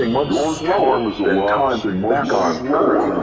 is much slower than time back on Earth.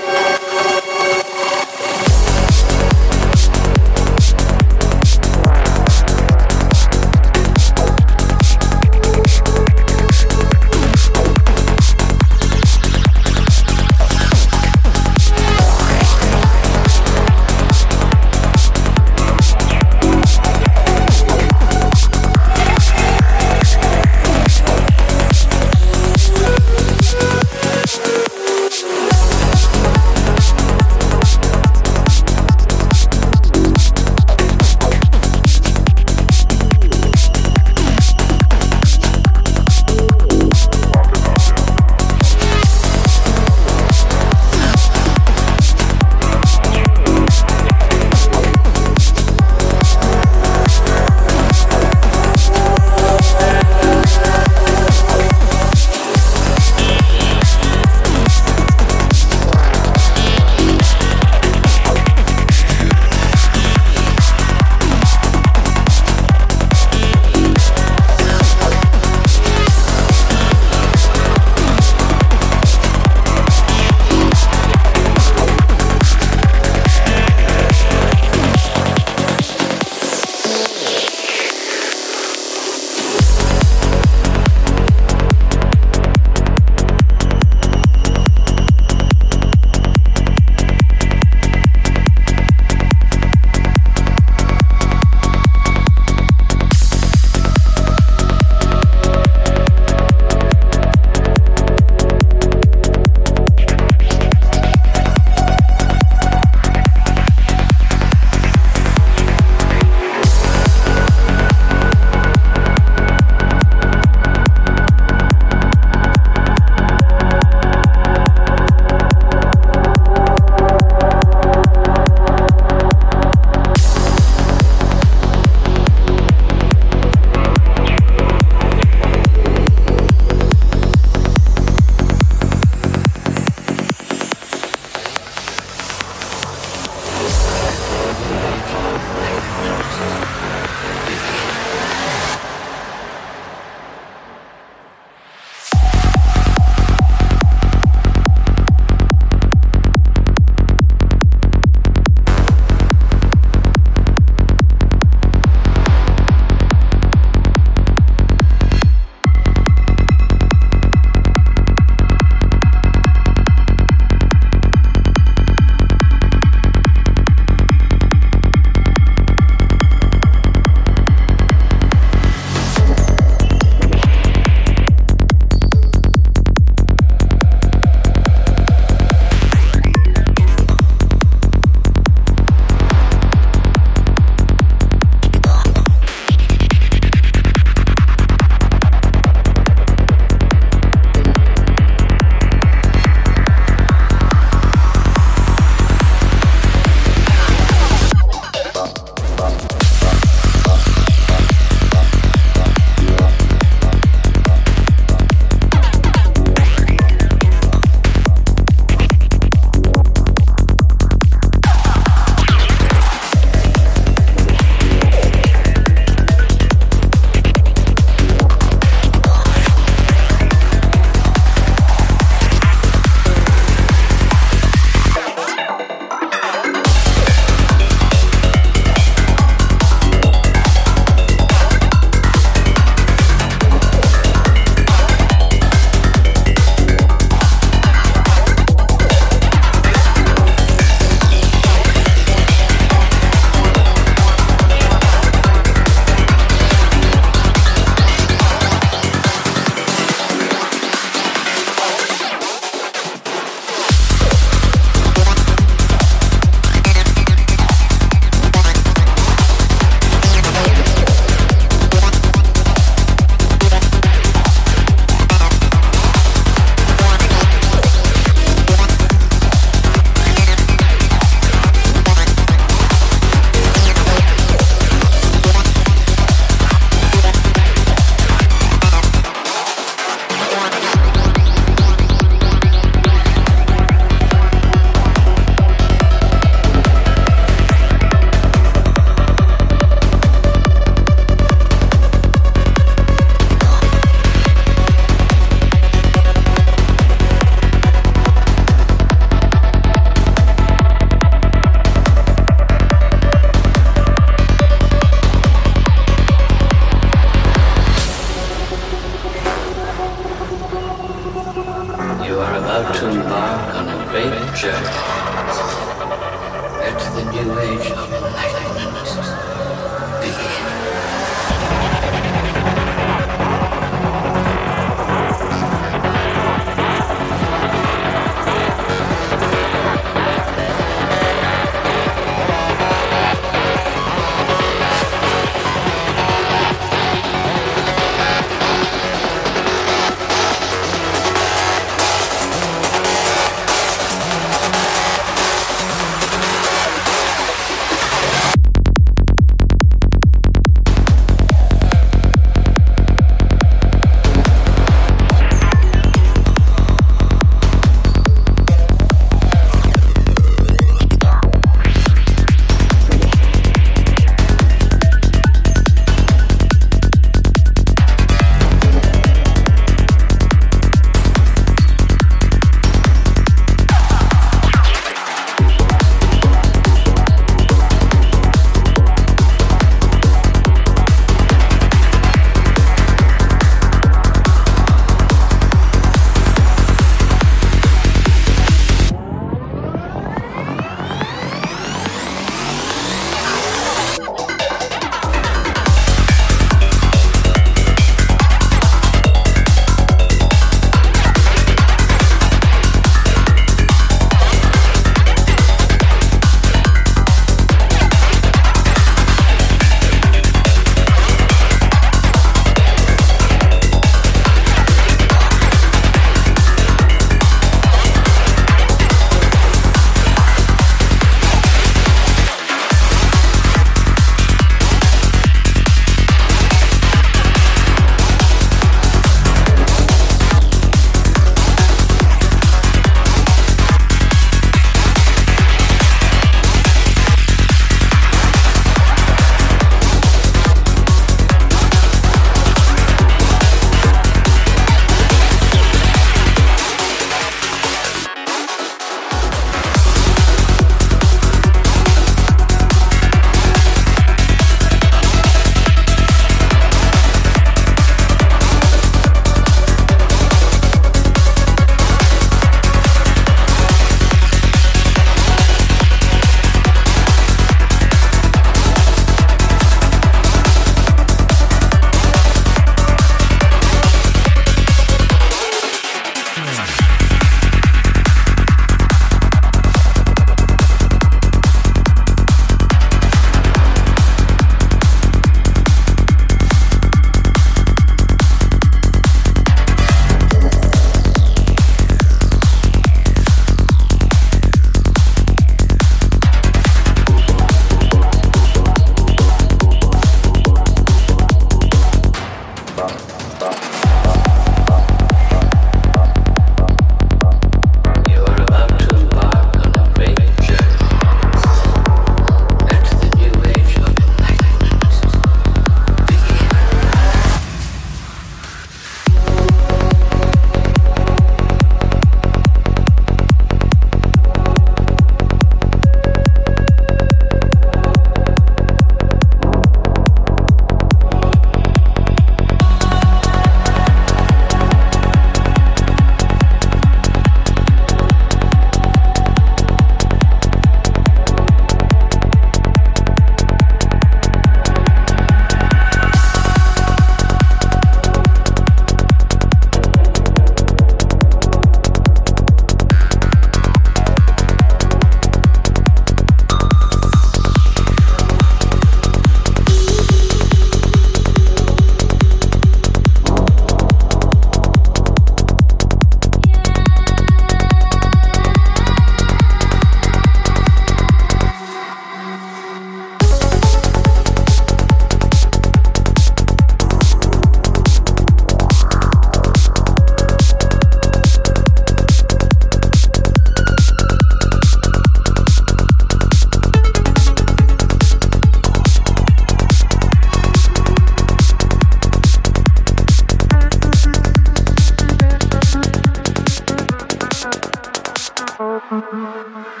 Música